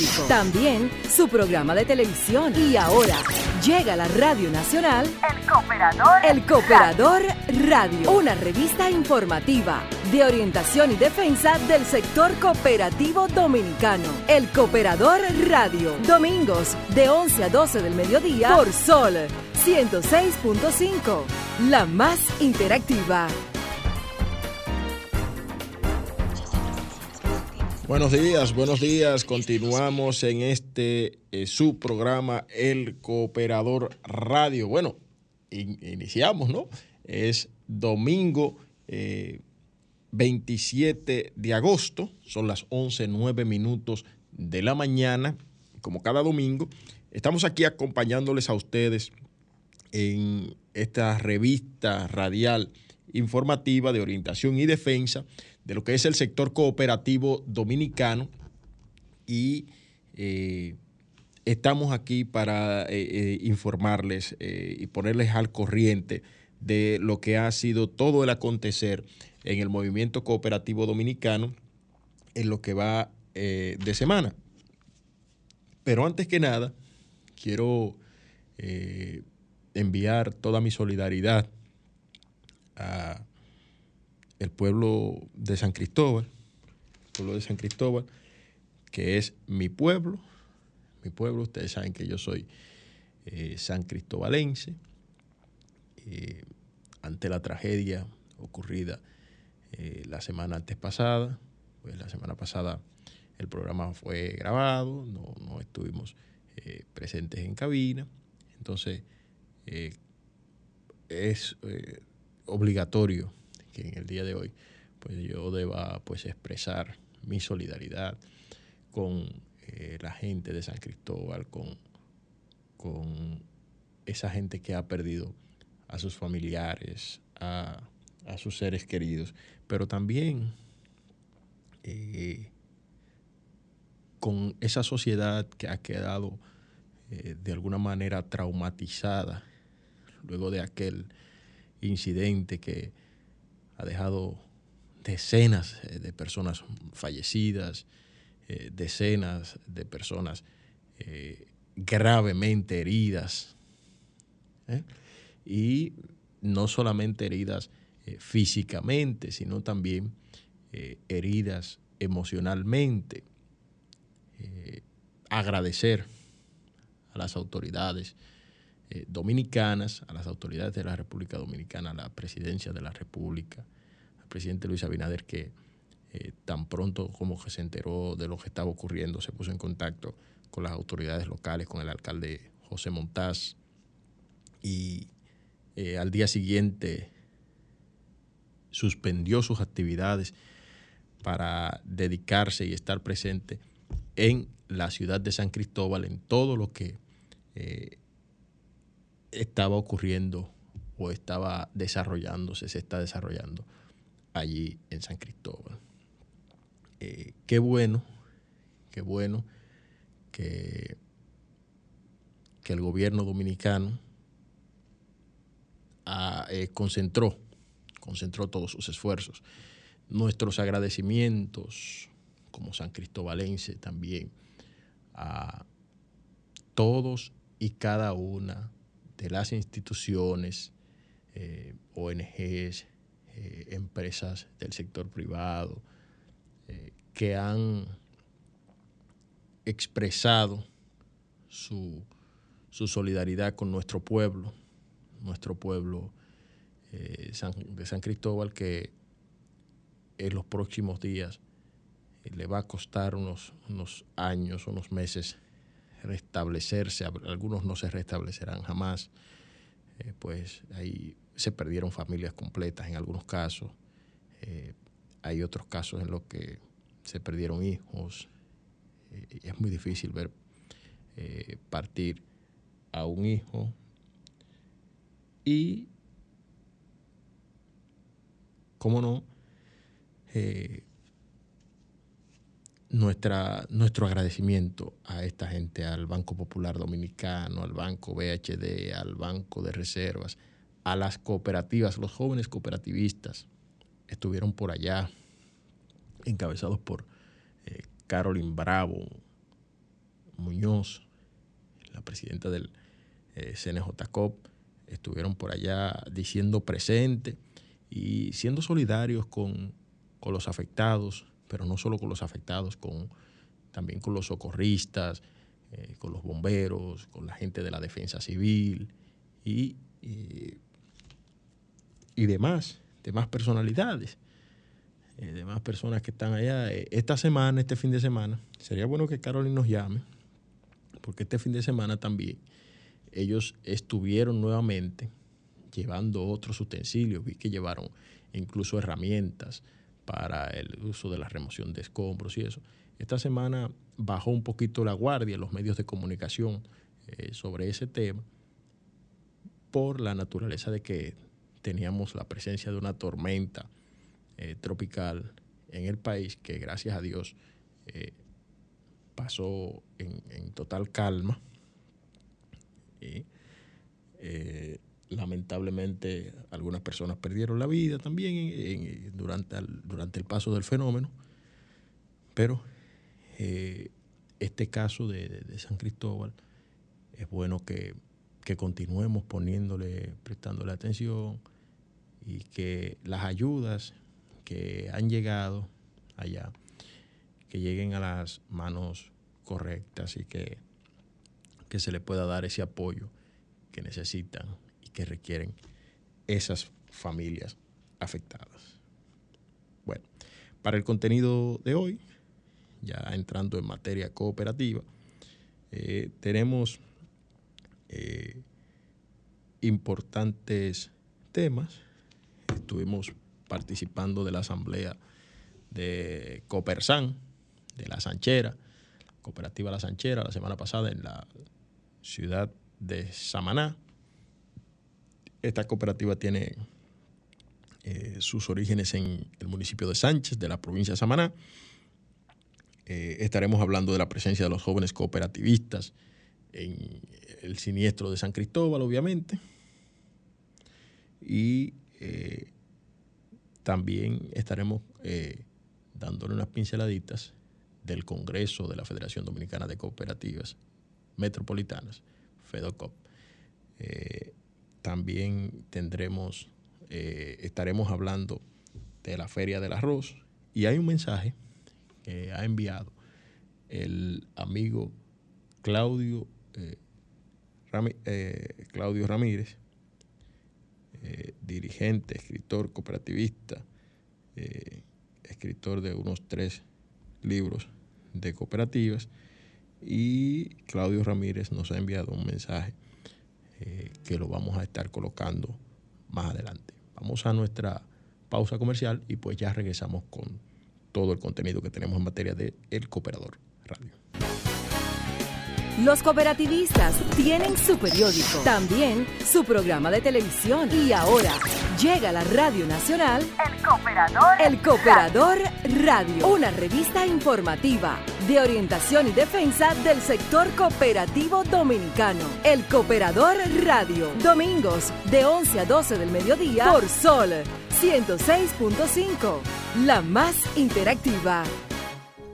periódico, también su programa de televisión y ahora llega a la Radio Nacional El Cooperador. El Cooperador Radio, una revista informativa de orientación y defensa del sector cooperativo dominicano. El Cooperador Radio, domingos de 11 a 12 del mediodía por Sol 106.5, la más interactiva. Buenos días, buenos días. Continuamos en este eh, su programa El Cooperador Radio. Bueno, in- iniciamos, ¿no? Es domingo eh, 27 de agosto, son las 11, 9 minutos de la mañana, como cada domingo. Estamos aquí acompañándoles a ustedes en esta revista radial informativa de orientación y defensa de lo que es el sector cooperativo dominicano y eh, estamos aquí para eh, eh, informarles y ponerles al corriente de lo que ha sido todo el acontecer en el movimiento cooperativo dominicano en lo que va de semana. Pero antes que nada, quiero enviar toda mi solidaridad a el pueblo de San Cristóbal, el pueblo de San Cristóbal, que es mi pueblo, mi pueblo, ustedes saben que yo soy eh, san cristobalense, eh, ante la tragedia ocurrida eh, la semana antes pasada, pues la semana pasada el programa fue grabado, no, no estuvimos presentes en cabina, entonces es obligatorio en el día de hoy pues yo deba pues expresar mi solidaridad con eh, la gente de San Cristóbal, con, con esa gente que ha perdido a sus familiares, a, a sus seres queridos, pero también eh, con esa sociedad que ha quedado eh, de alguna manera traumatizada luego de aquel incidente que ha dejado decenas eh, de personas fallecidas, eh, decenas de personas eh, gravemente heridas. Y no solamente heridas físicamente, sino también heridas emocionalmente. Agradecer a las autoridades eh, dominicanas, a las autoridades de la República Dominicana, a la presidencia de la República, al presidente Luis Abinader, que eh, tan pronto como que se enteró de lo que estaba ocurriendo, se puso en contacto con las autoridades locales, con el alcalde José Montaz, y eh, al día siguiente suspendió sus actividades para dedicarse y estar presente en la ciudad de San Cristóbal, en todo lo que estaba ocurriendo o estaba desarrollándose, se está desarrollando allí en San Cristóbal. Eh, qué bueno, qué bueno que, que el gobierno dominicano ah, eh, concentró, concentró todos sus esfuerzos. Nuestros agradecimientos como san cristobalense también a todos y cada una de las instituciones, eh, ONGs, eh, empresas del sector privado, eh, que han expresado su, su solidaridad con nuestro pueblo, nuestro pueblo de San Cristóbal, que en los próximos días le va a costar unos, unos años, unos meses restablecerse, Al- algunos no se restablecerán jamás, eh, pues ahí se perdieron familias completas en algunos casos, eh, hay otros casos en los que se perdieron hijos, eh, es muy difícil ver partir a un hijo y, cómo no, eh, nuestra, nuestro agradecimiento a esta gente, al Banco Popular Dominicano, al Banco BHD, al Banco de Reservas, a las cooperativas, los jóvenes cooperativistas. Estuvieron por allá, encabezados por eh, Carolyn Bravo Muñoz, la presidenta del eh, CNJCOP, estuvieron por allá diciendo presente y siendo solidarios con, con los afectados, pero no solo con los afectados, con, también con los socorristas, eh, con los bomberos, con la gente de la defensa civil y, y, demás, demás personalidades, eh, demás personas que están allá. Eh, esta semana, este fin de semana, sería bueno que Carolyn nos llame, porque este fin de semana también ellos estuvieron nuevamente llevando otros utensilios, vi que llevaron incluso herramientas para el uso de la remoción de escombros y eso. Esta semana bajó un poquito la guardia los medios de comunicación eh, sobre ese tema por la naturaleza de que teníamos la presencia de una tormenta eh, tropical en el país que gracias a Dios eh, pasó en, en, total calma. Y, lamentablemente algunas personas perdieron la vida también durante, el, durante el paso del fenómeno, pero eh, este caso de, de, de, San Cristóbal es bueno que, que, continuemos poniéndole, prestándole atención y que las ayudas que han llegado allá, que lleguen a las manos correctas y que, que se le pueda dar ese apoyo que necesitan que requieren esas familias afectadas. Bueno, para el contenido de hoy, ya entrando en materia cooperativa, eh, tenemos eh, importantes temas. Estuvimos participando de la asamblea de Copersan, de La Sanchera, Cooperativa La Sanchera, la semana pasada en la ciudad de Samaná. Esta cooperativa tiene eh, sus orígenes en el municipio de Sánchez, de la provincia de Samaná. Eh, estaremos hablando de la presencia de los jóvenes cooperativistas en el siniestro de San Cristóbal, obviamente. Y eh, también estaremos dándole unas pinceladitas del Congreso de la Federación Dominicana de Cooperativas Metropolitanas, FEDOCOP. También tendremos, estaremos hablando de la Feria del Arroz y hay un mensaje que ha enviado el amigo Claudio, eh, eh, Claudio Ramírez, eh, dirigente, escritor, cooperativista, escritor de unos tres libros de cooperativas, y Claudio Ramírez nos ha enviado un mensaje que lo vamos a estar colocando más adelante. Vamos a nuestra pausa comercial y pues ya regresamos con todo el contenido que tenemos en materia de El Cooperador Radio. Los cooperativistas tienen su periódico, también su programa de televisión y ahora llega a la Radio Nacional El Cooperador, El Cooperador Radio, una revista informativa de orientación y defensa del sector cooperativo dominicano. El Cooperador Radio, domingos de 11 a 12 del mediodía por Sol 106.5, la más interactiva.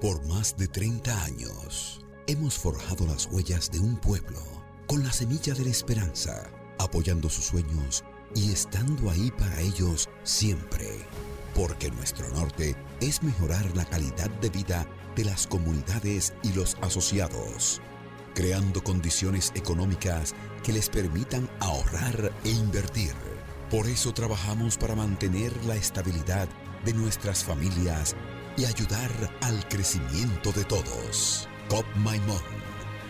Por más de 30 años hemos forjado las huellas de un pueblo con la semilla de la esperanza, apoyando sus sueños y estando ahí para ellos siempre. Porque nuestro norte es mejorar la calidad de vida de las comunidades y los asociados, creando condiciones económicas que les permitan ahorrar e invertir. Por eso trabajamos para mantener la estabilidad de nuestras familias y ayudar al crecimiento de todos. COP Maimón,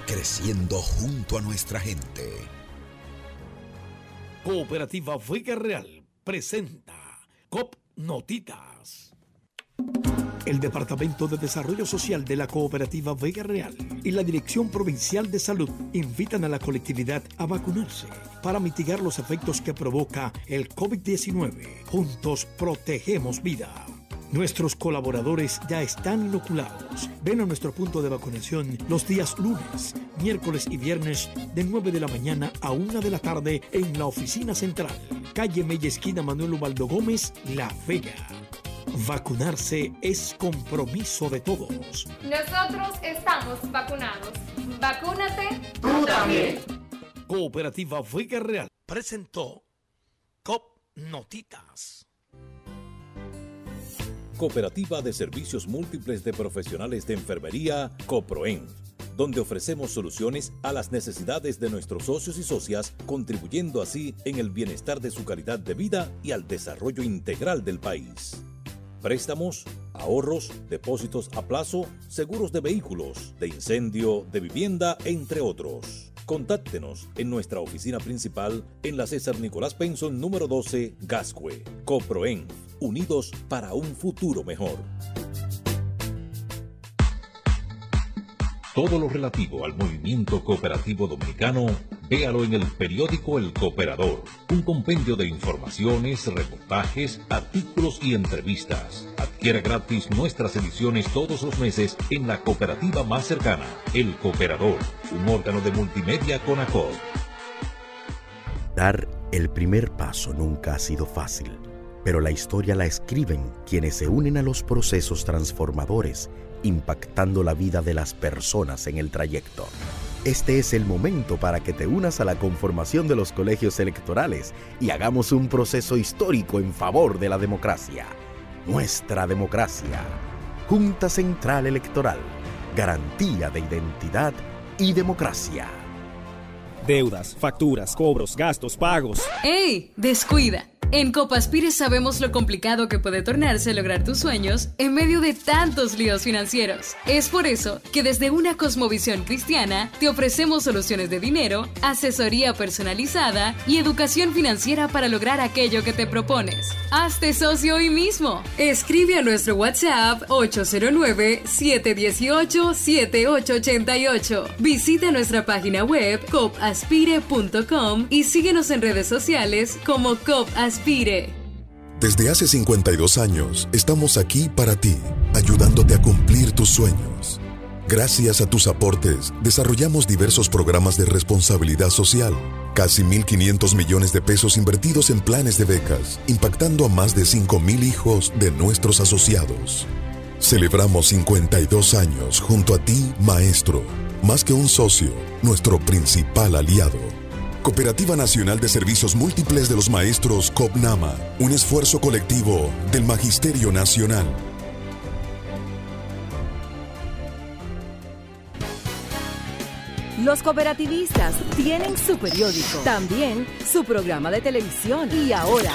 creciendo junto a nuestra gente. Cooperativa Vega Real presenta COP Notitas. El Departamento de Desarrollo Social de la Cooperativa Vega Real y la Dirección Provincial de Salud invitan a la colectividad a vacunarse para mitigar los efectos que provoca el COVID-19. Juntos protegemos vida. Nuestros colaboradores ya están inoculados. Ven a nuestro punto de vacunación los días lunes, miércoles y viernes de 9 de la mañana a 1 de la tarde en la oficina central, calle Mella Esquina Manuel Ubaldo Gómez, La Vega. Vacunarse es compromiso de todos. Nosotros estamos vacunados. Vacúnate. Tú también. Cooperativa Vega Real presentó COP Notitas. Cooperativa de Servicios Múltiples de Profesionales de Enfermería, COPROEN, donde ofrecemos soluciones a las necesidades de nuestros socios y socias, contribuyendo así en el bienestar de su calidad de vida y al desarrollo integral del país. Préstamos, ahorros, depósitos a plazo, seguros de vehículos, de incendio, de vivienda, entre otros. Contáctenos en nuestra oficina principal en la César Nicolás Penson número 12, Gascue. Coproen, unidos para un futuro mejor. Todo lo relativo al movimiento cooperativo dominicano, véalo en el periódico El Cooperador, un compendio de informaciones, reportajes, artículos y entrevistas. Adquiera gratis nuestras ediciones todos los meses en la cooperativa más cercana, El Cooperador, un órgano de multimedia con ACOD. Dar el primer paso nunca ha sido fácil, pero la historia la escriben quienes se unen a los procesos transformadores impactando la vida de las personas en el trayecto. Este es el momento para que te unas a la conformación de los colegios electorales y hagamos un proceso histórico en favor de la democracia. Nuestra democracia. Junta Central Electoral. Garantía de identidad y democracia. Deudas, facturas, cobros, gastos, pagos. ¡Ey! Descuida. En Copaspire sabemos lo complicado que puede tornarse lograr tus sueños en medio de tantos líos financieros. Es por eso que desde una cosmovisión cristiana te ofrecemos soluciones de dinero, asesoría personalizada y educación financiera para lograr aquello que te propones. Hazte socio hoy mismo. Escribe a nuestro WhatsApp 809-718-7888. Visita nuestra página web copaspire.com y síguenos en redes sociales como Copaspire desde hace 52 años estamos aquí para ti, ayudándote a cumplir tus sueños. Gracias a tus aportes, desarrollamos diversos programas de responsabilidad social, casi 1.500 millones de pesos invertidos en planes de becas, impactando a más de 5.000 hijos de nuestros asociados. Celebramos 52 años junto a ti, maestro, más que un socio, nuestro principal aliado. Cooperativa Nacional de Servicios Múltiples de los Maestros COPNAMA, un esfuerzo colectivo del Magisterio Nacional. Los cooperativistas tienen su periódico, también su programa de televisión y ahora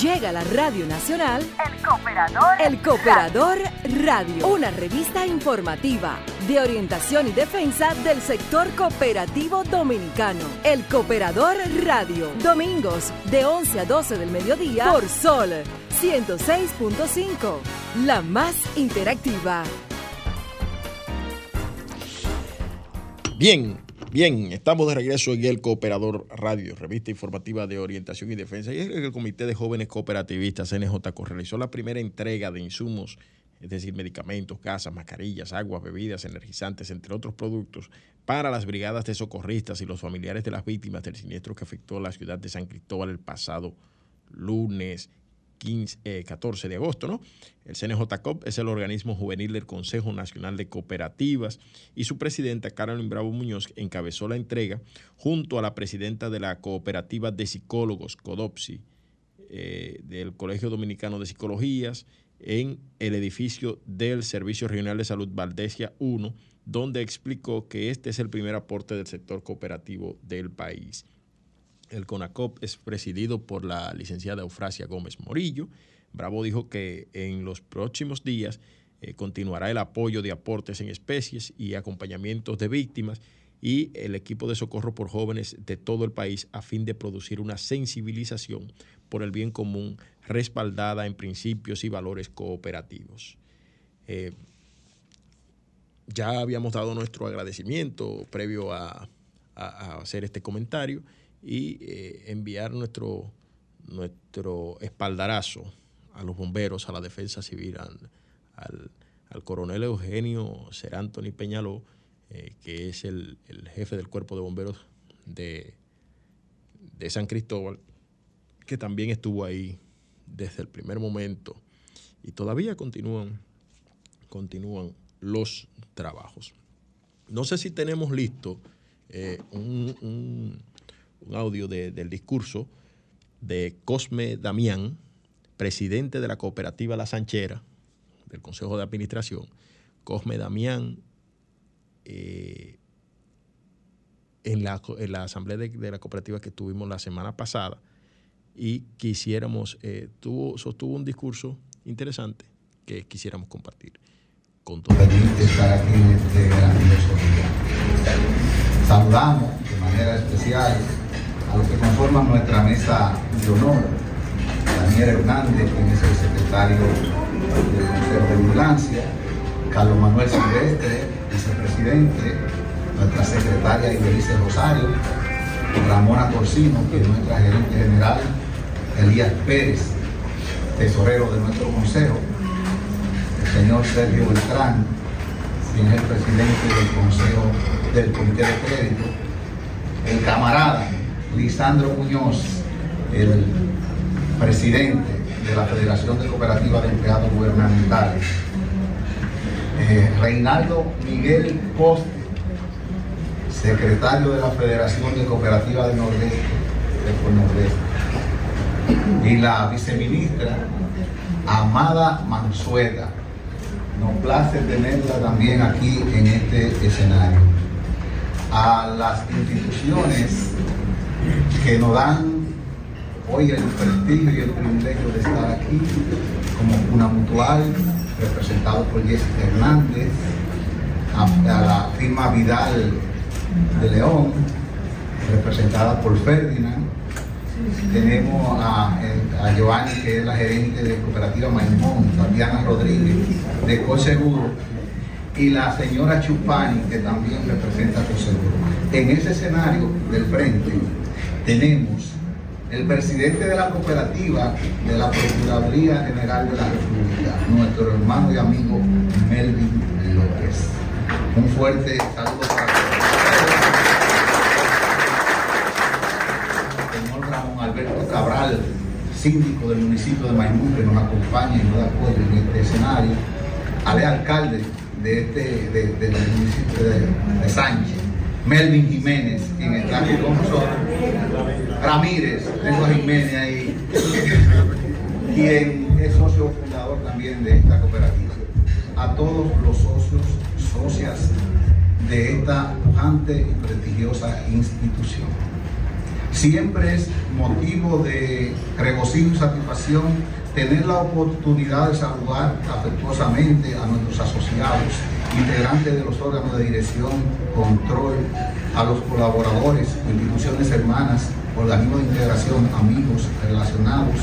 llega a la Radio Nacional El Cooperador. El Cooperador Radio, una revista informativa de orientación y defensa del sector cooperativo dominicano. El Cooperador Radio, domingos de 11 a 12 del mediodía por Sol 106.5, la más interactiva. Bien, bien, estamos de regreso en el Cooperador Radio, revista informativa de orientación y defensa. Y el Comité de Jóvenes Cooperativistas, NJCO, realizó la primera entrega de insumos, es decir, medicamentos, casas, mascarillas, aguas, bebidas, energizantes, entre otros productos, para las brigadas de socorristas y los familiares de las víctimas del siniestro que afectó a la ciudad de San Cristóbal el pasado lunes 15, 14 eh, de agosto. ¿no? El CNJCOP es el organismo juvenil del Consejo Nacional de Cooperativas y su presidenta, Carolyn Bravo Muñoz, encabezó la entrega junto a la presidenta de la Cooperativa de Psicólogos, CODOPSI, eh, del Colegio Dominicano de Psicologías, en el edificio del Servicio Regional de Salud Valdesia 1, donde explicó que este es el primer aporte del sector cooperativo del país. El CONACOP es presidido por la licenciada Eufrasia Gómez Morillo. Bravo dijo que en los próximos días eh, continuará el apoyo de aportes en especies y acompañamientos de víctimas y el equipo de socorro por jóvenes de todo el país a fin de producir una sensibilización por el bien común respaldada en principios y valores cooperativos. Eh, ya habíamos dado nuestro agradecimiento previo a, a hacer este comentario y eh, enviar nuestro, nuestro espaldarazo a los bomberos, a la defensa civil, al, coronel Eugenio Serantoni Peñaló, eh, que es el, jefe del cuerpo de bomberos de, de San Cristóbal, que también estuvo ahí desde el primer momento y todavía continúan, continúan los trabajos. No sé si tenemos listo eh, un, audio del discurso de Cosme Damián, presidente de la cooperativa La Sanchera, del Consejo de Administración. Cosme Damián, eh, en, la, asamblea de, la cooperativa que tuvimos la semana pasada, y quisiéramos, eh, tuvo, sostuvo un discurso interesante que quisiéramos compartir con todos. estar aquí en día. Saludamos de manera especial a los que conforman nuestra mesa de honor, Daniel Hernández, quien es el secretario del Consejo de Vigilancia, Carlos Manuel Silvestre, vicepresidente, nuestra secretaria Ibelice Rosario, Ramona Corsino, que es nuestra gerente general, Elías Pérez, tesorero de nuestro consejo, el señor Sergio Beltrán, quien es el presidente del consejo del comité de crédito, el camarada Lisandro Muñoz, el presidente de la Federación de Cooperativas de Empleados Gubernamentales, eh, Reinaldo Miguel Poste, secretario de la Federación de Cooperativas de Nordeste, de y la viceministra Amada Mansueda. Nos place tenerla también aquí en este escenario. A las instituciones que nos dan hoy el prestigio y el privilegio de estar aquí, como una mutual, representado por Jessica Hernández, a, la firma Vidal de León, representada por Ferdinand. Tenemos a, a Giovanni, que es la gerente de Cooperativa Maimón, Tatiana Rodríguez, de Coseguro, y la señora Chupani, que también representa Coseguro. En ese escenario del frente tenemos el presidente de la cooperativa de la Procuraduría General de la República, nuestro hermano y amigo Melvin López. Un fuerte saludo para el señor Ramón Alberto Cabral, síndico del municipio de Maimú, que nos acompaña y nos da apoyo en este escenario, al alcalde de este, del municipio de Sánchez, Melvin Jiménez, quien está aquí con nosotros, Ramírez, tengo a Jiménez ahí, quien es socio fundador también de esta cooperativa. A todos los socios, socias de esta pujante y prestigiosa institución. Siempre es motivo de regocijo y satisfacción tener la oportunidad de saludar afectuosamente a nuestros asociados integrantes de los órganos de dirección, control, a los colaboradores, instituciones hermanas, organismos de integración, amigos relacionados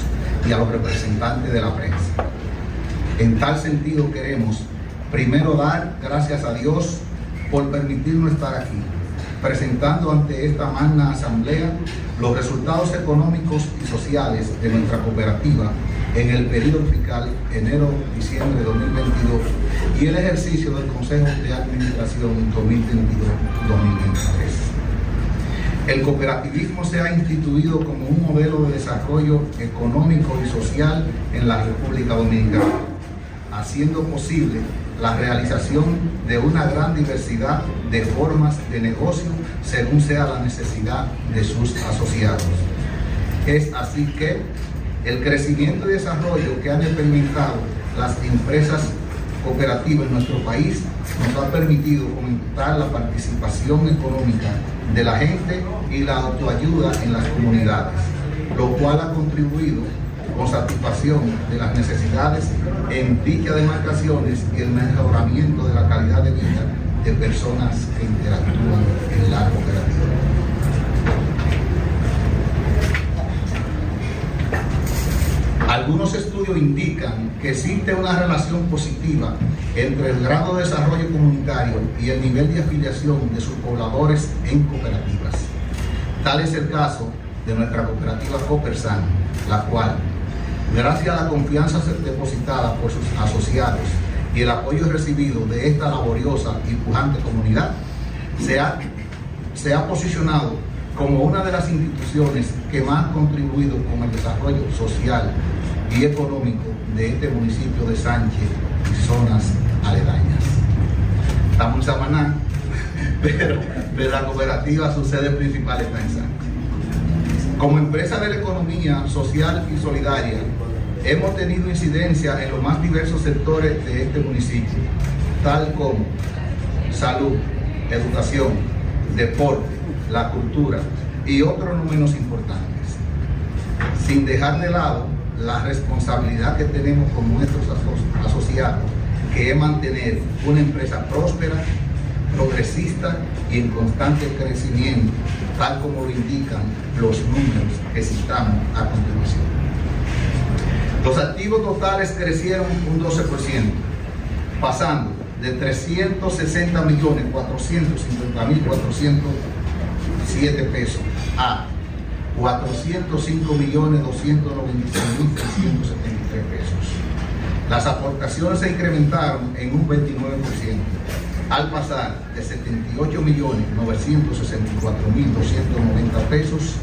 y a los representantes de la prensa. En tal sentido queremos primero dar gracias a Dios por permitirnos estar aquí, presentando ante esta magna asamblea los resultados económicos y sociales de nuestra cooperativa en el periodo fiscal enero-diciembre de 2022 y el ejercicio del Consejo de Administración 2022-2023. El cooperativismo se ha instituido como un modelo de desarrollo económico y social en la República Dominicana, haciendo posible la realización de una gran diversidad de formas de negocio según sea la necesidad de sus asociados. Es así que el crecimiento y desarrollo que han experimentado las empresas cooperativas en nuestro país nos ha permitido aumentar la participación económica de la gente y la autoayuda en las comunidades, lo cual ha contribuido con satisfacción de las necesidades en dichas demarcaciones y el mejoramiento de la calidad de vida de personas que interactúan en la cooperativa. Algunos estudios indican que existe una relación positiva entre el grado de desarrollo comunitario y el nivel de afiliación de sus pobladores en cooperativas. Tal es el caso de nuestra cooperativa Copersan, la cual, gracias a la confianza depositada por sus asociados y el apoyo recibido de esta laboriosa y pujante comunidad, se ha, se ha posicionado como una de las instituciones que más ha contribuido con el desarrollo social y económico de este municipio de Sánchez y zonas aledañas. Estamos en Samaná, pero, pero la cooperativa su sede principal está en Sánchez. Como empresa de la economía social y solidaria, hemos tenido incidencia en los más diversos sectores de este municipio, tal como salud, educación, deporte, la cultura y otros no menos importantes, sin dejar de lado la responsabilidad que tenemos con nuestros asociados, que es mantener una empresa próspera, progresista y en constante crecimiento, tal como lo indican los números que citamos a continuación. Los activos totales crecieron un 12%, pasando de 360 millones 450 mil 407 pesos a 405 millones 296 mil 373 pesos. Las aportaciones se incrementaron en un 29% al pasar de 78 millones 964 mil 290 pesos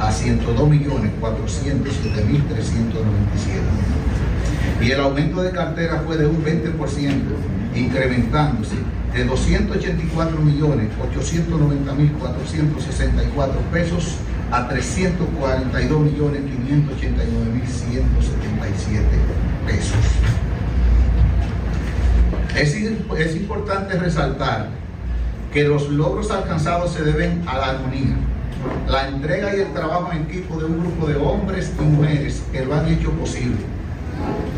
a 102 millones 407 mil 397. Y el aumento de cartera fue de un 20% incrementándose de 284 millones 890 mil 464 pesos a 342 millones 589 mil 177 pesos. Es, es importante resaltar que los logros alcanzados se deben a la armonía, la entrega y el trabajo en equipo de un grupo de hombres y mujeres que lo han hecho posible,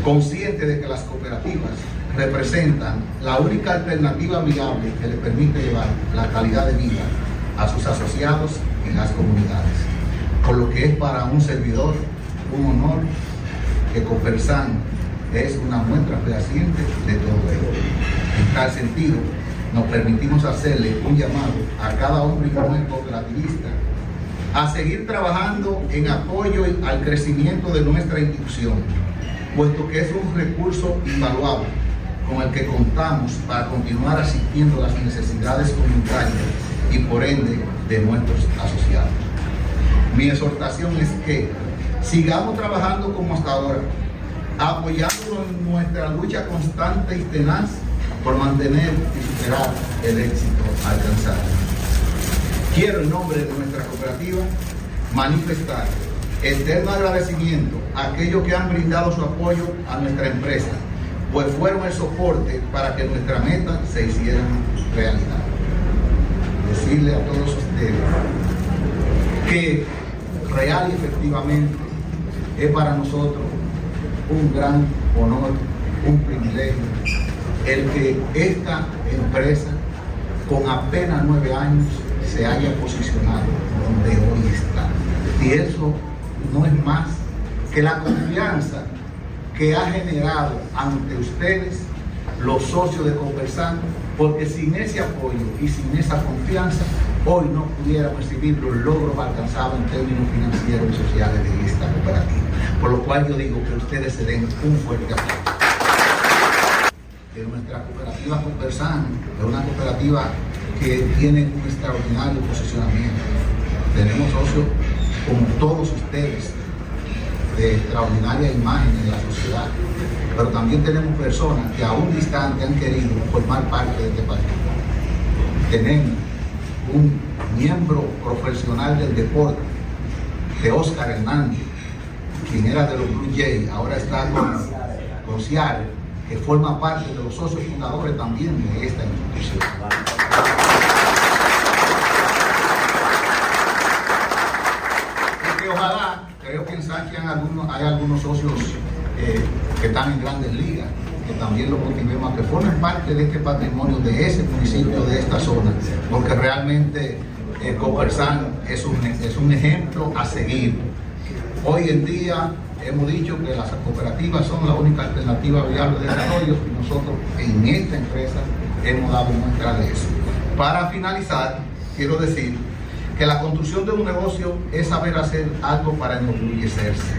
consciente de que las cooperativas representan la única alternativa viable que le permite llevar la calidad de vida a sus asociados en las comunidades. Por lo que es para un servidor un honor que Copersan es una muestra fehaciente de todo ello. En tal sentido, nos permitimos hacerle un llamado a cada hombre y mujer cooperativista a seguir trabajando en apoyo al crecimiento de nuestra institución, puesto que es un recurso invaluable con el que contamos para continuar asistiendo a las necesidades comunitarias y por ende de nuestros asociados. Mi exhortación es que sigamos trabajando como hasta ahora, apoyándonos en nuestra lucha constante y tenaz por mantener y superar el éxito alcanzado. Quiero en nombre de nuestra cooperativa manifestar eterno agradecimiento a aquellos que han brindado su apoyo a nuestra empresa pues fueron el soporte para que nuestra meta se hiciera realidad. Decirle a todos ustedes que real y efectivamente es para nosotros un gran honor, un privilegio, el que esta empresa con apenas nueve años se haya posicionado donde hoy está. Y eso no es más que la confianza que ha generado ante ustedes los socios de Conversando, porque sin ese apoyo y sin esa confianza, hoy no pudiéramos recibir los logros alcanzados en términos financieros y sociales de esta cooperativa. Por lo cual yo digo que ustedes se den un fuerte aplauso. Que nuestra cooperativa Conversando es una cooperativa que tiene un extraordinario posicionamiento. Tenemos socios como todos ustedes de extraordinaria imagen en la sociedad, pero también tenemos personas que a un distante han querido formar parte de este partido. Tenemos un miembro profesional del deporte, de Oscar Hernández, quien era de los Blue Jays, ahora está con, con que forma parte de los socios fundadores también de esta institución. Que hay algunos, socios eh, que están en grandes ligas, que también lo motivemos a que formen parte de este patrimonio, de ese municipio, de esta zona, porque realmente eh, Copersan es un, es un ejemplo a seguir. Hoy en día hemos dicho que las cooperativas son la única alternativa viable de desarrollo y nosotros en esta empresa hemos dado muestra de eso. Para finalizar, quiero decir que la construcción de un negocio es saber hacer algo para enorgullecerse.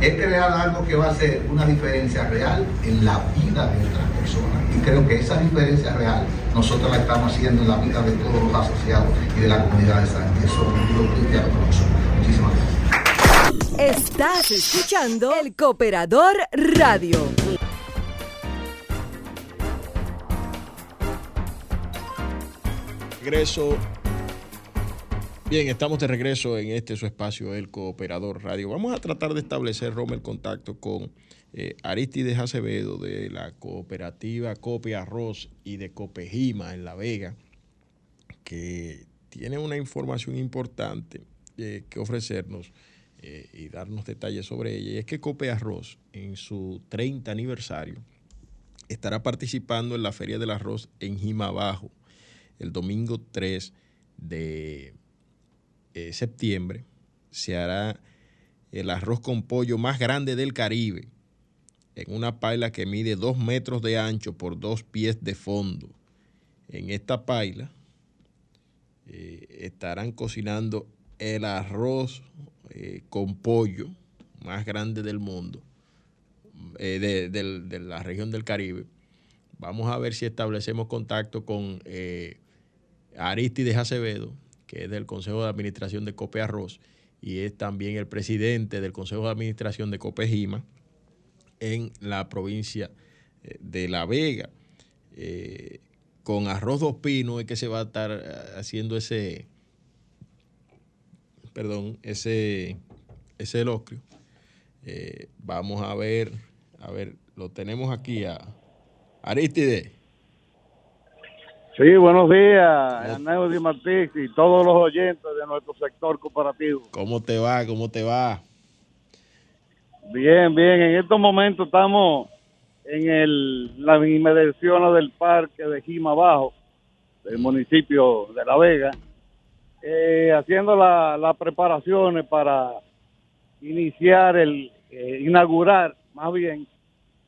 Es crear algo que va a hacer una diferencia real en la vida de otras personas. Y creo que esa diferencia real nosotros la estamos haciendo en la vida de todos los asociados y de la comunidad de San Eso lo Muchísimas gracias. Estás escuchando El Cooperador Radio. Regreso. Bien, estamos de regreso en este su espacio, El Cooperador Radio. Vamos a tratar de establecer, Roma, el contacto con eh, Aristides Acevedo de la cooperativa Copia Arroz y de Copejima en La Vega, que tiene una información importante eh, que ofrecernos eh, y darnos detalles sobre ella. Y es que Cope Arroz, en su 30 aniversario, estará participando en la Feria del Arroz en Jimabajo el domingo 3 de eh, septiembre. Se hará el arroz con pollo más grande del Caribe en una paila que mide 2 metros de ancho por 2 pies de fondo. En esta paila eh, estarán cocinando el arroz eh, con pollo más grande del mundo, de, de, la región del Caribe. Vamos a ver si establecemos contacto con Aristides Acevedo, que es del Consejo de Administración de Cope Arroz y es también el presidente del Consejo de Administración de Copejima en la provincia de La Vega con arroz dos pinos es que se va a estar eh, haciendo ese, perdón, ese, ese elocrio. Eh, vamos a ver, a ver, lo tenemos aquí a Aristide. Sí, buenos días, Hernán Di Martí y todos los oyentes de nuestro sector cooperativo. ¿Cómo te va? ¿Cómo te va? Bien, bien. En estos momentos estamos en el, la inmediaciones del parque de Jima Bajo, del municipio de La Vega, eh, haciendo las preparaciones para iniciar el, eh, inaugurar más bien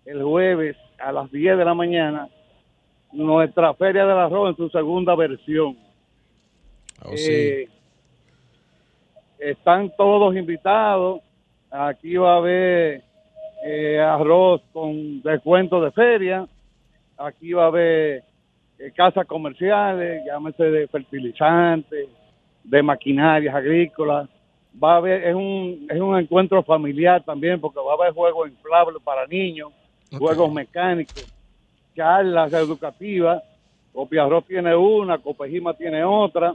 el jueves a las 10 de la mañana nuestra Feria del Arroz en su segunda versión. Oh, eh, están todos invitados. Aquí va a haber eh, arroz con descuento de feria. Aquí va a haber eh, casas comerciales, llámese de fertilizantes, de maquinarias agrícolas. Va a haber, es un, es un encuentro familiar también, porque va a haber juegos inflables para niños, juegos mecánicos, charlas educativas. Copiarroz tiene una, Copejima tiene otra.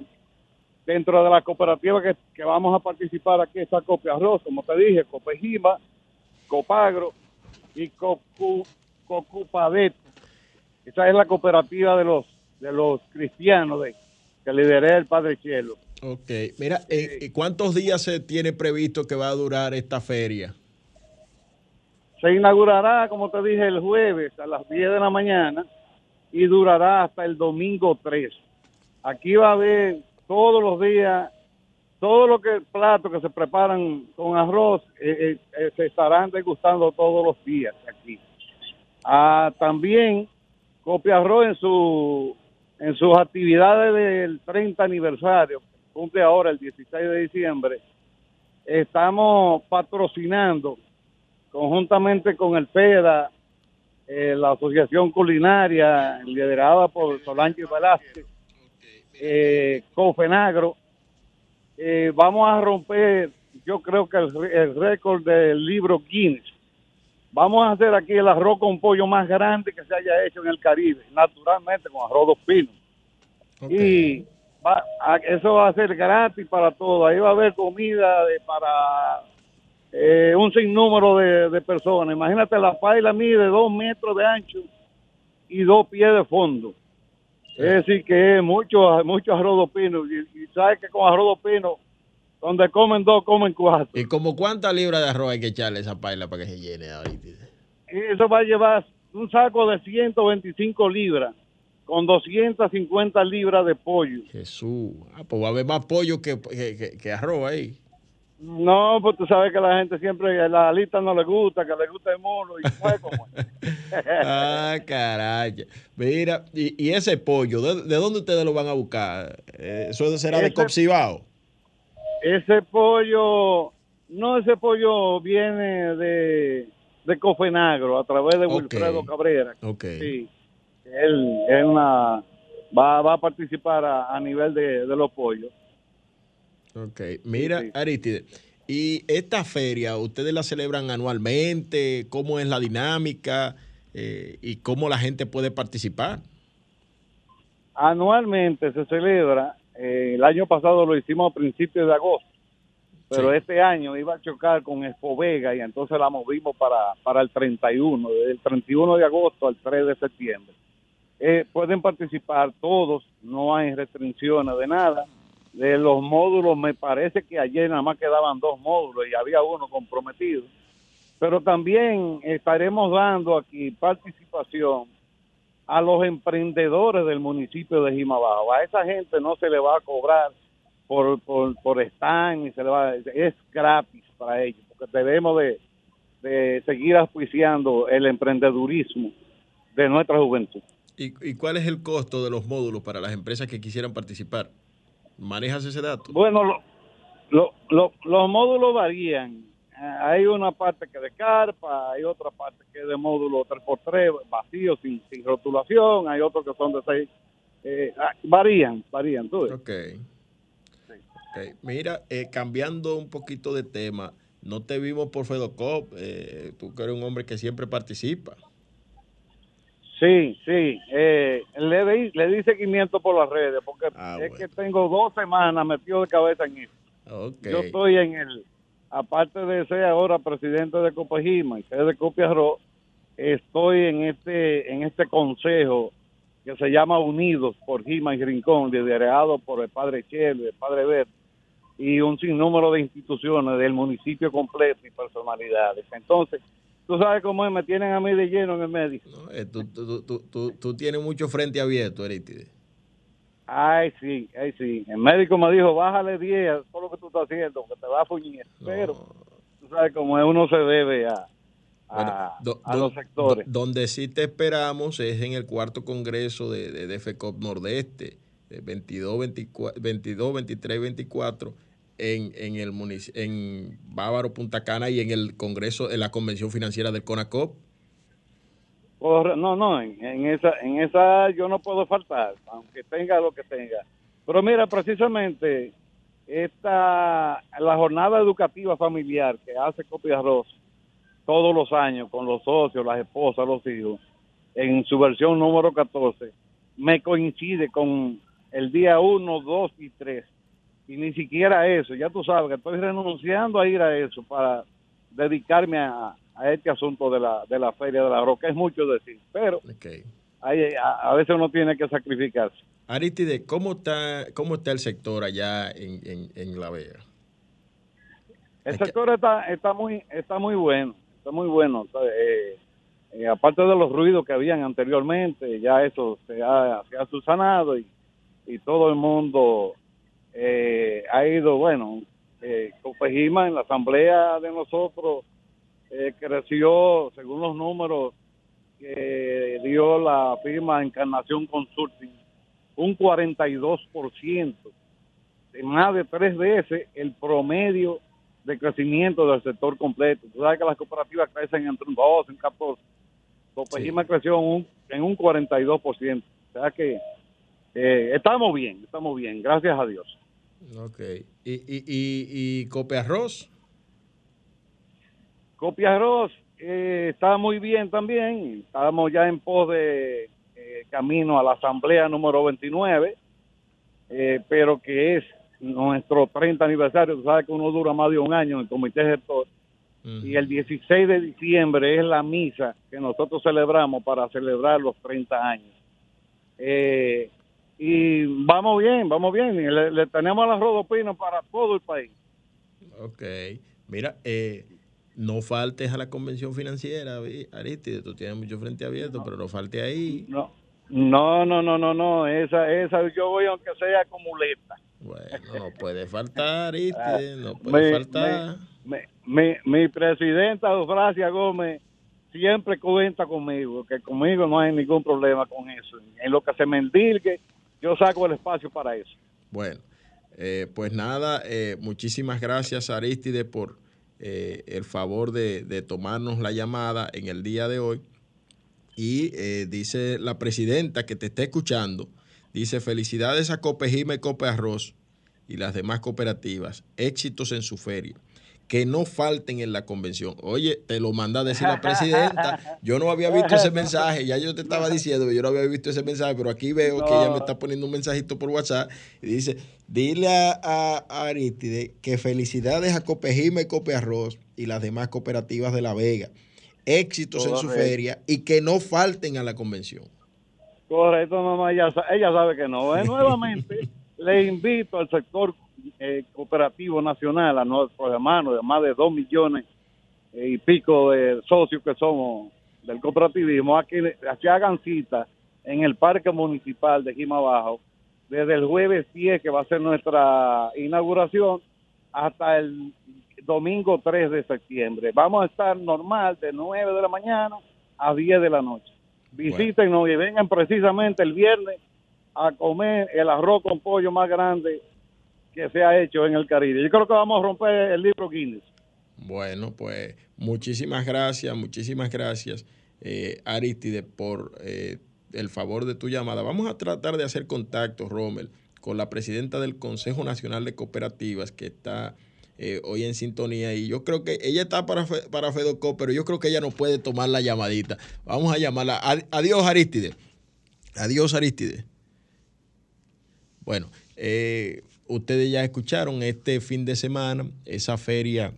Dentro de la cooperativa que, que vamos a participar aquí está Copiarroz, como te dije, Copejima, Copagro y Cocupadet. Esa es la cooperativa de los de los cristianos de, que lideré el Padre Cielo. Ok, mira, eh, ¿cuántos días se tiene previsto que va a durar esta feria? Se inaugurará, como te dije, el jueves a las 10 de la mañana y durará hasta el domingo 3. Aquí va a haber todos los días todo lo que platos que se preparan con arroz eh, eh, eh, se estarán degustando todos los días aquí. Ah, también Copia Arroz en su en sus actividades del 30 aniversario, cumple ahora el 16 de diciembre, estamos patrocinando conjuntamente con el PEDA, la Asociación Culinaria, liderada por Solange Velázquez, Cofenagro, eh, vamos a romper, yo creo que el, récord del libro Guinness. Vamos a hacer aquí el arroz con pollo más grande que se haya hecho en el Caribe, naturalmente con arroz dos pinos. Y eso va a ser gratis para todos. Ahí va a haber comida de, para eh, un sinnúmero de, de, personas. Imagínate, la paila mide dos metros de ancho y dos pies de fondo. Es decir, que mucho, mucho arroz pino. Y, y sabes que con arroz pino, donde comen dos, comen cuatro. ¿Y como cuántas libras de arroz hay que echarle a esa paila para que se llene ahorita? Eso va a llevar un saco de 125 libras con 250 libras de pollo. Jesús. Ah, pues va a haber más pollo que, que, que arroz ahí. No, pues tú sabes que la gente siempre, la alita no le gusta, que le gusta el mono y fue como. ah, caray. Mira, y, ese pollo, ¿de, dónde ustedes lo van a buscar? Eh, ¿Eso será de Copsibao? Ese pollo, no, ese pollo viene de, de Cofenagro a través de Wilfredo Cabrera. Ok. Sí. Él, una, va, va a participar a, a nivel de, de los pollos. Ok, mira, Aristide, Y esta feria, ¿ustedes la celebran anualmente? ¿Cómo es la dinámica? Eh, ¿Y cómo la gente puede participar? Anualmente se celebra, eh, el año pasado lo hicimos a principios de agosto, pero este año iba a chocar con Expo Vega y entonces la movimos para, para el 31, del 31 de agosto al 3 de septiembre. Eh, pueden participar todos, no hay restricciones de nada. De los módulos, me parece que ayer nada más quedaban dos módulos y había uno comprometido. Pero también estaremos dando aquí participación a los emprendedores del municipio de Jimabajo. A esa gente no se le va a cobrar por, por, por stand, ni se le va, es gratis para ellos, porque debemos de, de seguir auspiciando el emprendedurismo de nuestra juventud. ¿Y, ¿Y cuál es el costo de los módulos para las empresas que quisieran participar? ¿Manejas ese dato? Bueno, lo- lo- lo- los módulos varían. Eh, Hay una parte que de carpa, hay otra parte que es de módulo 3x3, vacío, sin, sin rotulación, hay otros que son de 6. Eh, ah, varían, varían. ¿tú ves? Ok. Ok. Mira, eh, cambiando un poquito de tema, no te vimos por Fedocop, eh, tú que eres un hombre que siempre participa. Sí, sí. Eh, le, di, le di seguimiento por las redes porque Ah, es que tengo dos semanas metido de cabeza en eso. Yo estoy en el, aparte de ser ahora presidente de Copajima y ser de Copia Arroz, estoy en este, en este consejo que se llama Unidos por Jima y Rincón, liderado por el padre Chelo, el padre Ver, y un sinnúmero de instituciones del municipio completo y personalidades. Entonces, tú sabes cómo es, me tienen a mí de lleno en el medio. Eh, tú, tú- tú- tú- tú tienes mucho frente abierto, Erítide. Ay, sí, ay, sí. El médico me dijo, bájale 10 a todo lo que tú estás haciendo, que te va a fuñir. Pero, tú sabes cómo es, uno se debe a, a, a los sectores. do- donde sí te esperamos es en el cuarto congreso de, de, de FECOP Nordeste, eh, 22, 24, 22, 23, 24, en, en el en Bávaro, Punta Cana y en el congreso, en la convención financiera del CONACOP. No, no, en, en esa, en esa yo no puedo faltar, aunque tenga lo que tenga. Pero mira, precisamente esta, la jornada educativa familiar que hace Copia Arroz todos los años con los socios, las esposas, los hijos, en su versión número 14, me coincide con el día 1, 2 y 3. Y ni siquiera eso, ya tú sabes que estoy renunciando a ir a eso para dedicarme a, a este asunto de la, de la Feria de la Roca. Es mucho decir, pero hay- a, a veces uno tiene que sacrificarse. Aristide, ¿cómo está, cómo está el sector allá en, en, en La Vega? El sector está, está muy está muy bueno, está muy bueno. Está, eh, eh, aparte de los ruidos que habían anteriormente, ya eso se ha, se ha subsanado y, y todo el mundo eh, ha ido, bueno, eh, Copejima en la asamblea de nosotros eh, creció, según los números que dio la firma Encarnación Consulting, un 42%, de más de tres veces el promedio de crecimiento del sector completo. Tú sabes que las cooperativas crecen entre un 12, un 14. Copejima creció en un, en un 42%. O sea que eh, estamos bien, estamos bien, gracias a Dios. Ok. ¿Y, y, y, y Cope Arroz? Copia Arroz eh, está muy bien también. Estamos ya en pos de eh, camino a la asamblea número 29, eh, pero que es nuestro 30 aniversario. Tú sabes que uno dura más de un año en el comité gestor. Y el 16 de diciembre es la misa que nosotros celebramos para celebrar los 30 años. Eh, y vamos bien, vamos bien. Le, le tenemos la rodopina para todo el país. Ok. Mira, eh, no faltes a la convención financiera, Aristide. Tú tienes mucho frente abierto, pero no falte ahí. No, no, no, no, no, no. Esa, esa, yo voy aunque sea con muleta. Bueno, no puede faltar, Aristide. No Me- puede faltar. me- mi, mi presidenta Eufrasia Gómez siempre cuenta conmigo, que conmigo no hay ningún problema con eso. En lo que se me endilgue, yo saco el espacio para eso. Bueno, eh, pues nada, eh, muchísimas gracias Aristide por eh, el favor de, tomarnos la llamada en el día de hoy. Y eh, dice la presidenta que te está escuchando, dice felicidades a Copejima y Cope Arroz y las demás cooperativas, éxitos en su feria. Que no falten en la convención. Oye, te lo manda a decir la presidenta. Yo no había visto ese mensaje, ya yo te estaba diciendo que yo no había visto ese mensaje, pero aquí veo que ella me está poniendo un mensajito por WhatsApp y dice, dile a, a, Aristide que felicidades a Copejima y Cope Arroz y las demás cooperativas de La Vega. Éxitos en su feria y que no falten a la convención. Correcto, mamá, ella, ella sabe que no. ¿eh? Nuevamente, le invito al sector eh, cooperativo nacional, a nuestros hermanos de más de dos millones eh, y pico de socios que somos del cooperativismo, a que, hagan cita en el Parque Municipal de Jima Bajo desde el jueves 10, que va a ser nuestra inauguración, hasta el domingo 3 de septiembre. Vamos a estar normal de 9 de la mañana a 10 de la noche. Visítenos y vengan precisamente el viernes a comer el arroz con pollo más grande que se ha hecho en el Caribe. Yo creo que vamos a romper el libro Guinness. Bueno, pues muchísimas gracias, muchísimas gracias, eh, Aristide, por eh, el favor de tu llamada. Vamos a tratar de hacer contacto, Rommel, con la presidenta del Consejo Nacional de Cooperativas que está eh, hoy en sintonía y yo creo que ella está para, para Fedoco, pero yo creo que ella no puede tomar la llamadita. Vamos a llamarla. Adiós, Aristide. Adiós, Aristide. Bueno, eh, ustedes ya escucharon este fin de semana esa feria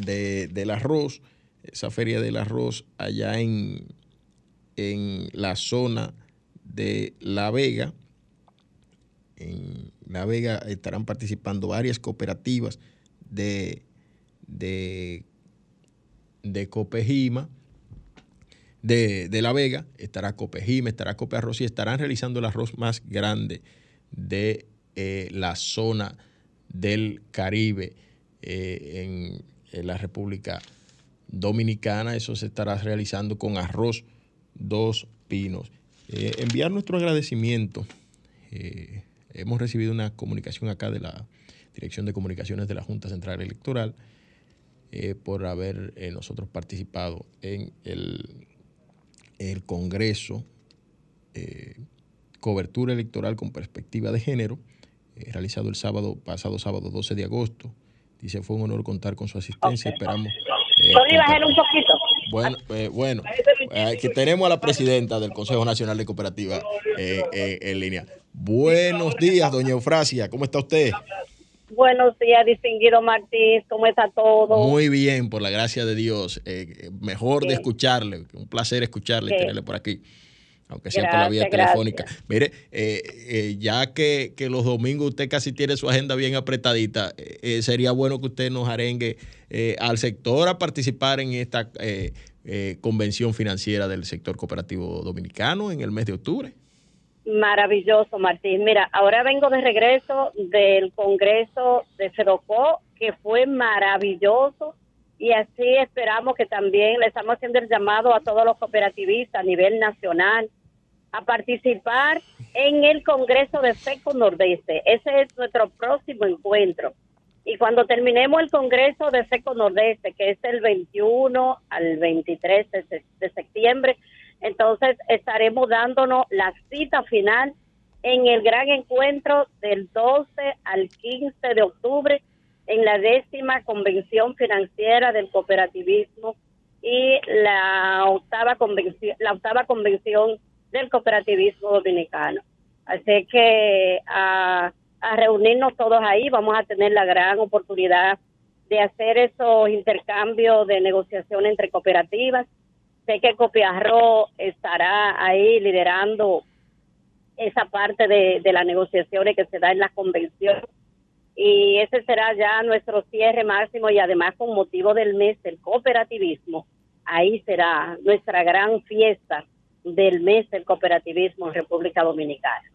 de, del arroz, esa feria del arroz allá en, en la zona de La Vega. En La Vega estarán participando varias cooperativas de, de, de Copejima, de, de, La Vega, estará Copejima, estará Cope Arroz y estarán realizando el arroz más grande de eh, la zona del Caribe eh, en, la República Dominicana. Eso se estará realizando con arroz dos pinos. Eh, enviar nuestro agradecimiento. hemos recibido una comunicación acá de la Dirección de Comunicaciones de la Junta Central Electoral por haber nosotros participado en el, el Congreso cobertura electoral con perspectiva de género, eh, realizado el sábado, pasado sábado 12 de agosto. Dice, fue un honor contar con su asistencia. Esperamos. Eh, un poquito. Bueno, eh, bueno aquí tenemos a la presidenta del Consejo Nacional de Cooperativas en línea. Buenos días, doña Eufrasia, ¿cómo está usted? Buenos días, distinguido Martín, ¿cómo está todo? Muy bien, por la gracia de Dios. mejor de escucharle, un placer escucharle y tenerle por aquí aunque sea por la vía telefónica. Mire, eh, eh, ya que, los domingos usted casi tiene su agenda bien apretadita, eh, sería bueno que usted nos arengue al sector a participar en esta convención financiera del sector cooperativo dominicano en el mes de octubre. Maravilloso, Martín. Mira, ahora vengo de regreso del Congreso de FEDOCO, que fue maravilloso y así esperamos que también le estamos haciendo el llamado a todos los cooperativistas a nivel nacional a participar en el Congreso de FECO Nordeste. Ese es nuestro próximo encuentro. Y cuando terminemos el Congreso de FECO Nordeste, que es el 21 al 23 de, septiembre, entonces estaremos dándonos la cita final en el gran encuentro del 12 al 15 de octubre en la décima convención financiera del cooperativismo y la octava convención, la octava convención del cooperativismo dominicano. Así que a, reunirnos todos ahí vamos a tener la gran oportunidad de hacer esos intercambios de negociación entre cooperativas. Sé que Copiarro estará ahí liderando esa parte de, de las negociaciones que se da en la convención y ese será ya nuestro cierre máximo y además con motivo del mes del cooperativismo, ahí será nuestra gran fiesta del mes del cooperativismo en República Dominicana.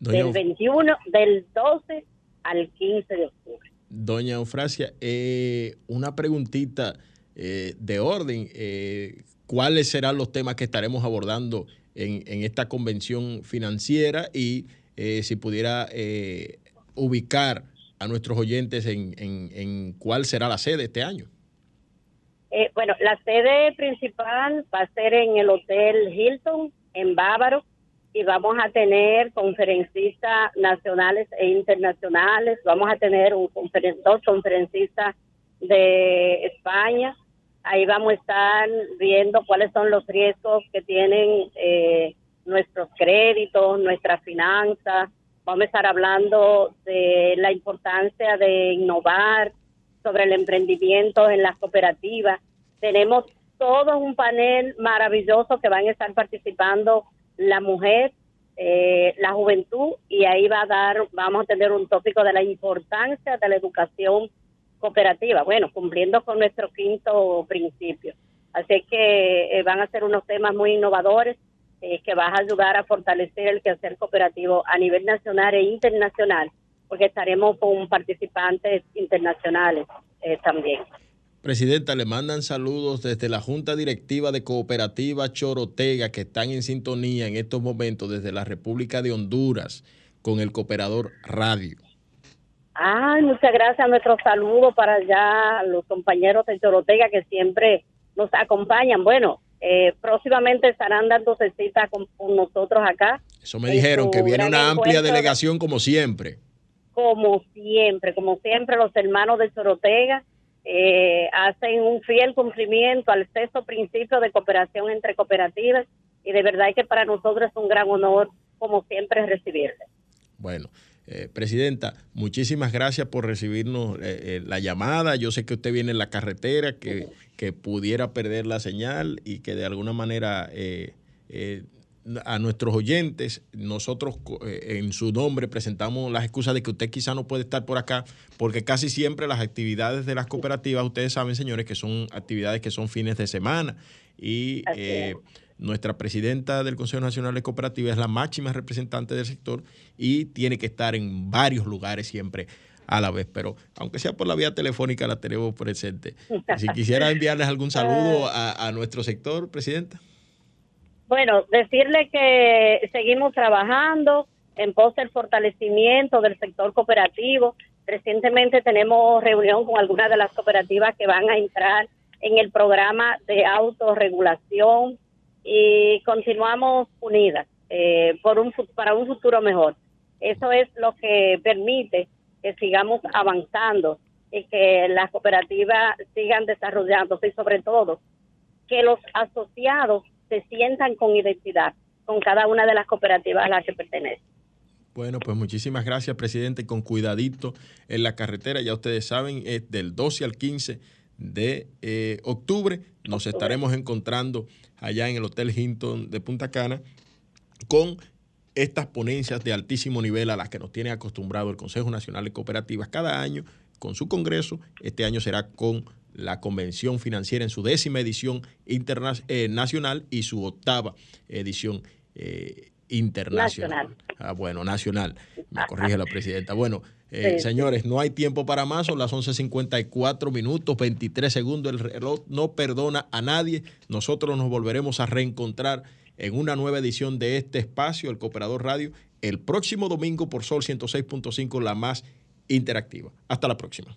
del 21, del 12 al 15 de octubre. Doña Eufrasia, eh, una preguntita eh, de orden. Eh, ¿Cuáles serán los temas que estaremos abordando en, en esta convención financiera y si pudiera ubicar a nuestros oyentes en, en, cuál será la sede este año. Eh, bueno, la sede principal va a ser en el Hotel Hilton, en Bávaro, y vamos a tener conferencistas nacionales e internacionales. Vamos a tener un dos conferencistas de España. Ahí vamos a estar viendo cuáles son los riesgos que tienen eh, nuestros créditos, nuestras finanzas. Vamos a estar hablando de la importancia de innovar sobre el emprendimiento en las cooperativas. Tenemos todo un panel maravilloso que van a estar participando la mujer, eh, la juventud y ahí va a dar, vamos a tener un tópico de la importancia de la educación cooperativa, bueno, cumpliendo con nuestro quinto principio. Así que eh, van a ser unos temas muy innovadores eh, que van a ayudar a fortalecer el quehacer cooperativo a nivel nacional e internacional, porque estaremos con participantes internacionales también. Presidenta, le mandan saludos desde la Junta Directiva de Cooperativa Chorotega, que están en sintonía en estos momentos desde la República de Honduras con el Cooperador Radio. Ay, muchas gracias. Nuestro saludo para allá los compañeros de Chorotega que siempre nos acompañan. Bueno, eh, próximamente estarán dándose cita con, nosotros acá. Eso me dijeron, que viene una amplia delegación como siempre. Como siempre, como siempre, los hermanos de Chorotega eh, hacen un fiel cumplimiento al sexto principio de cooperación entre cooperativas y de verdad que para nosotros es un gran honor, como siempre, recibirle. Bueno. Eh, Presidenta, muchísimas gracias por recibirnos eh, la llamada. Yo sé que usted viene en la carretera, que, que pudiera perder la señal y que de alguna manera a nuestros oyentes, nosotros eh, en su nombre presentamos las excusas de que usted quizá no puede estar por acá, porque casi siempre las actividades de las cooperativas, ustedes saben, señores, que son actividades que son fines de semana. Y eh, nuestra presidenta del Consejo Nacional de Cooperativas es la máxima representante del sector y tiene que estar en varios lugares siempre a la vez, pero aunque sea por la vía telefónica la tenemos presente. Si quisiera enviarles algún saludo a, a nuestro sector, Presidenta. Bueno, decirle que seguimos trabajando en pos del fortalecimiento del sector cooperativo. Recientemente tenemos reunión con algunas de las cooperativas que van a entrar en el programa de autorregulación y continuamos unidas eh, por un, para un futuro mejor. Eso es lo que permite que sigamos avanzando y que las cooperativas sigan desarrollándose y sobre todo que los asociados se sientan con identidad con cada una de las cooperativas a las que pertenecen. Bueno, pues muchísimas gracias, presidente. Con cuidadito en la carretera, ya ustedes saben, es del 12 al 15 de eh, octubre. Nos estaremos encontrando allá en el Hotel Hinton de Punta Cana con estas ponencias de altísimo nivel a las que nos tiene acostumbrado el Consejo Nacional de Cooperativas cada año con su Congreso. Este año será con la Convención Financiera en su décima edición eh, nacional y su octava edición eh, internacional. Ah, bueno, nacional. Me corrige la presidenta. Bueno, eh, señores, no hay tiempo para más. Son las 11.54 minutos, 23 segundos. El reloj no perdona a nadie. Nosotros nos volveremos a reencontrar en una nueva edición de este espacio, el Cooperador Radio, el próximo domingo por Sol 106.5, la más interactiva. Hasta la próxima.